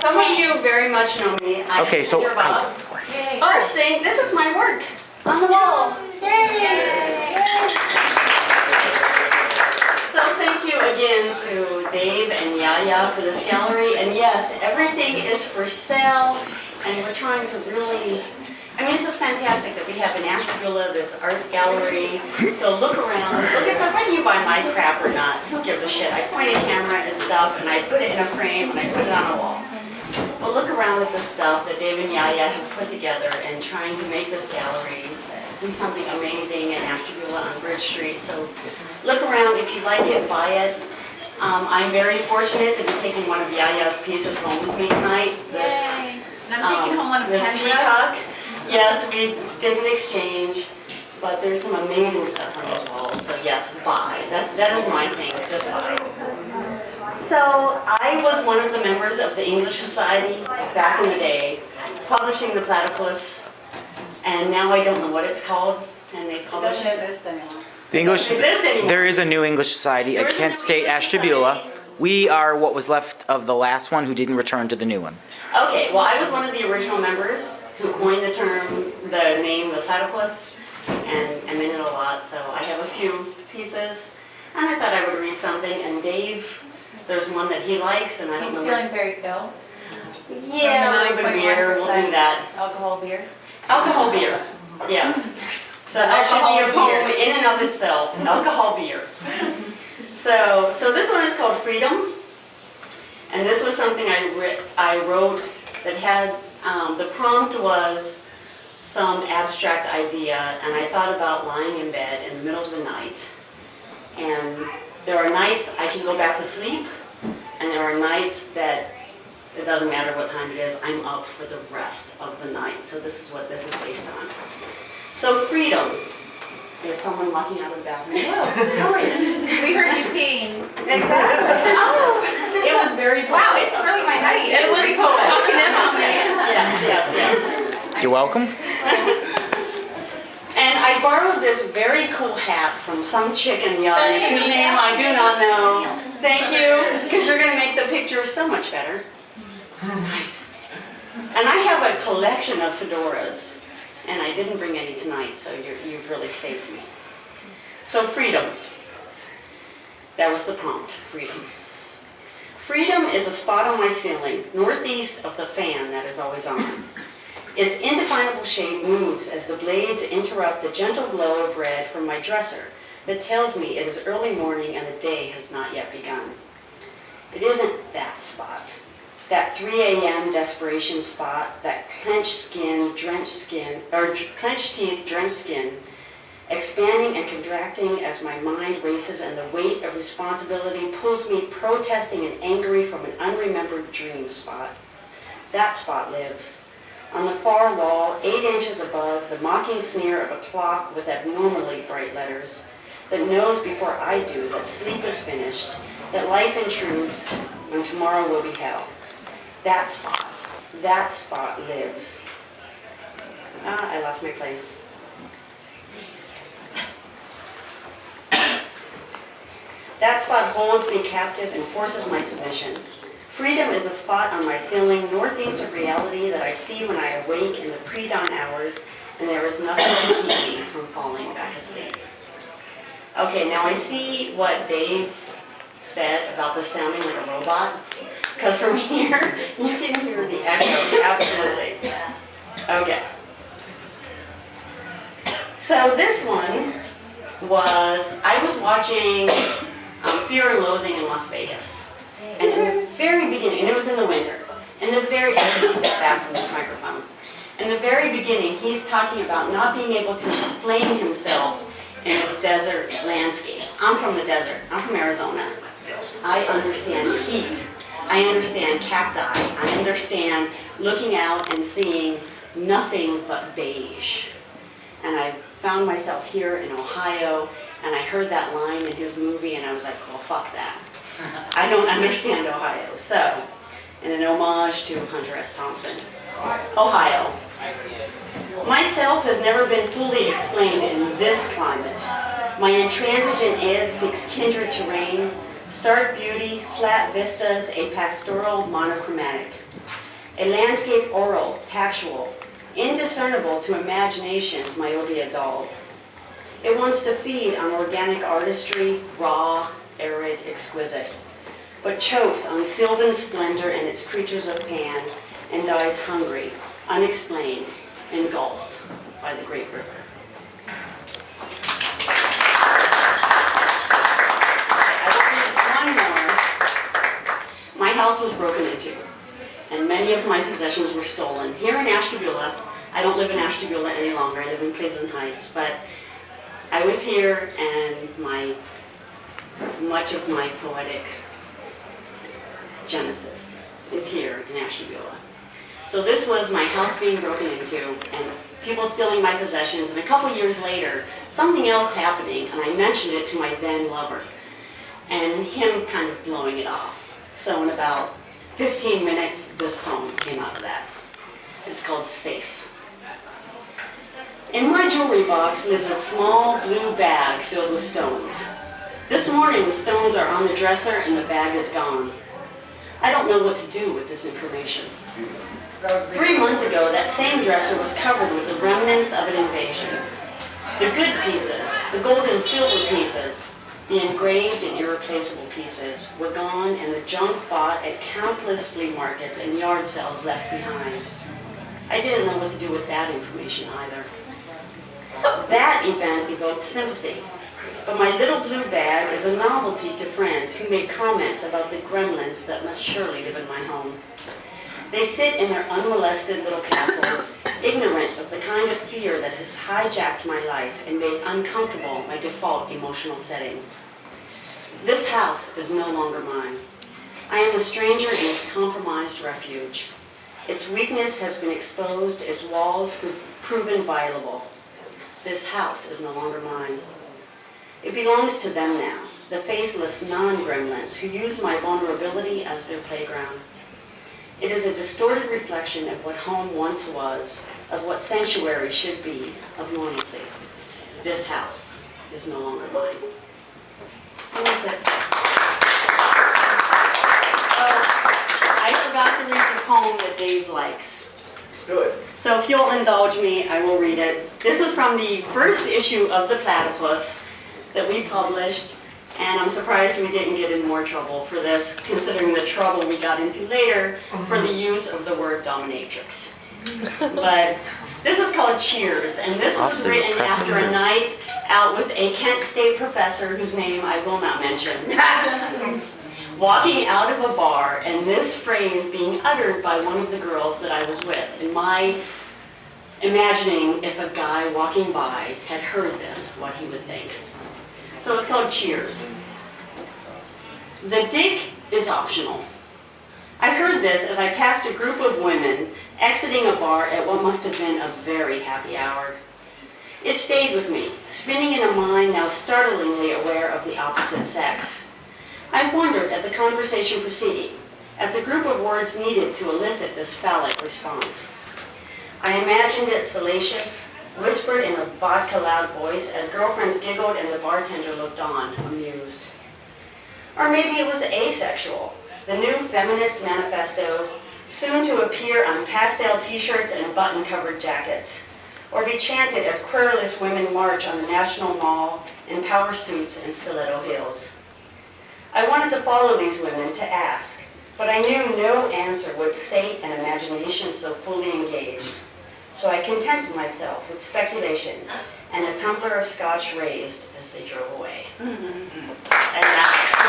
Some of you very much know me. I Okay, so Bob. First thing, this is my work on the wall. Yay! So thank you again to Dave and Yaya for this gallery. And yes, everything is for sale and we're trying to really, I mean, this is fantastic that we have in Ashtabula this art gallery. So look around, look at stuff, whether you buy my crap or not, who gives a shit? I point a camera and stuff and I put it in a frame and I put it on a wall. Well, look around at the stuff that Dave and Yaya have put together and trying to make this gallery be something amazing in Ashtabula on Bridge Street. So look around, if you like it, buy it. Um, I'm very fortunate to be taking one of Yaya's pieces home with me tonight. This, Yay. And I'm taking um, home one of This Penrose. peacock. Yes, we did an exchange, but there's some amazing stuff on those walls. So yes, buy. That, that is my thing, just buy. So I was one of the members of the English Society back in the day, publishing the platypus, and now I don't know what it's called, and they publish Doesn't exist anymore. The English, Exist anymore. there is a new English society There at is a Kent State English Ashtabula. We are what was left of the last one who didn't return to the new one. Okay, well, I was one of the original members who coined the term, the name, the platypus, and I'm in it a lot, so I have a few pieces. And I thought I would read something, and Dave, there's one that he likes, and I don't He's know. feeling very ill. Yeah, a little bit of beer, we'll do 9.1% that. Alcohol beer? Alcohol beer, yes. So that should be a Alcohol poem beer. in and of itself, alcohol beer. So, so this one is called Freedom. And this was something I writ, I wrote that had, um, the prompt was some abstract idea, and I thought about lying in bed in the middle of the night. And there are nights I can go back to sleep, and there are nights that it doesn't matter what time it is, I'm up for the rest of the night. So this is what this is based on. So freedom is someone walking out of the bathroom. Whoa, how are you? We heard you peeing. Exactly. Oh, It was very wow, it's really my night. It was Everybody's poetic. talking in on. Yes, yes, You're welcome. And I borrowed this very cool hat from some chick in the audience whose name I do not know. Thank you, because you're going to make the picture so much better. Oh, nice. And I have a collection of fedoras, and I didn't bring any tonight, so you're, you've really saved me. So freedom. That was the prompt, freedom. Freedom is a spot on my ceiling, northeast of the fan that is always on. Its indefinable shape moves as the blades interrupt the gentle glow of red from my dresser that tells me it is early morning and the day has not yet begun. It isn't that spot, that 3 a.m. desperation spot, that clenched skin, drenched skin, or clenched teeth, drenched skin, expanding and contracting as my mind races and the weight of responsibility pulls me protesting and angry from an unremembered dream spot. That spot lives. On the far wall, eight inches above, the mocking sneer of a clock with abnormally bright letters that knows before I do that sleep is finished, that life intrudes when tomorrow will be hell. That spot, that spot lives. Ah, I lost my place. That spot holds me captive and forces my submission. Freedom is a spot on my ceiling northeast of reality that I see when I awake in the pre-dawn hours, and there is nothing to keep me from falling back asleep. Okay, now I see what Dave said about this sounding like a robot, because from here, you can hear the echo, absolutely. Okay. So this one was, I was watching um, Fear and Loathing in Las Vegas. And in the very beginning, and it was in the winter, in the very, I step back from this microphone. In the very beginning, he's talking about not being able to explain himself in a desert landscape. I'm from the desert, I'm from Arizona. I understand heat, I understand cacti, I understand looking out and seeing nothing but beige. And I found myself here in Ohio, and I heard that line in his movie, and I was like, well, fuck that. I don't understand Ohio. So, in an homage to Hunter S. Thompson, Ohio. Myself has never been fully explained in this climate. My intransigent ed seeks kindred terrain, stark beauty, flat vistas, a pastoral monochromatic. a landscape oral, tactual, indiscernible to imagination's myopia dull. It wants to feed on organic artistry, raw, arid, exquisite, but chokes on sylvan splendor and its creatures of pan, and dies hungry, unexplained, engulfed by the great river. My house was broken into, and many of my possessions were stolen. Here in Ashtabula, I don't live in Ashtabula any longer, I live in Cleveland Heights, but I was here and my, much of my poetic genesis is here in Ashtabula. So this was my house being broken into and people stealing my possessions, and a couple years later, something else happening, and I mentioned it to my then lover, and him kind of blowing it off. So in about 15 minutes, this poem came out of that. It's called Safe. In my jewelry box lives a small blue bag filled with stones. This morning, the stones are on the dresser and the bag is gone. I don't know what to do with this information. Three months ago, that same dresser was covered with the remnants of an invasion. The good pieces, the gold and silver pieces, the engraved and irreplaceable pieces were gone and the junk bought at countless flea markets and yard sales left behind. I didn't know what to do with that information either. That event evoked sympathy, but my little blue bag is a novelty to friends who made comments about the gremlins that must surely live in my home. They sit in their unmolested little castles, ignorant of the kind of fear that has hijacked my life and made uncomfortable my default emotional setting. This house is no longer mine. I am a stranger in its compromised refuge. Its weakness has been exposed, its walls pro- proven violable. This house is no longer mine. It belongs to them now, the faceless non-gremlins who use my vulnerability as their playground. It is a distorted reflection of what home once was, of what sanctuary should be, of normalcy. This house is no longer mine. And that's it. Oh, I forgot to read the poem that Dave likes. Good. So if you'll indulge me, I will read it. This was from the first issue of the Platypus that we published, and I'm surprised we didn't get in more trouble for this, considering the trouble we got into later for the mm-hmm. use of the word dominatrix. But this is called Cheers, and this was written after a night out with a Kent State professor whose name I will not mention. walking out of a bar and this phrase being uttered by one of the girls that I was with. And my imagining if a guy walking by had heard this, what he would think. So it's called Cheers. The dick is optional. I heard this as I passed a group of women exiting a bar at what must have been a very happy hour. It stayed with me, spinning in a mind now startlingly aware of the opposite sex. I wondered at the conversation proceeding, at the group of words needed to elicit this phallic response. I imagined it salacious, whispered in a vodka-loud voice as girlfriends giggled and the bartender looked on, amused. Or maybe it was asexual, the new feminist manifesto, soon to appear on pastel t-shirts and button-covered jackets, or be chanted as querulous women march on the National Mall in power suits and stiletto heels. I wanted to follow these women to ask, but I knew no answer would sate an imagination so fully engaged. So I contented myself with speculation and a tumbler of scotch raised as they drove away. Mm-hmm. And that's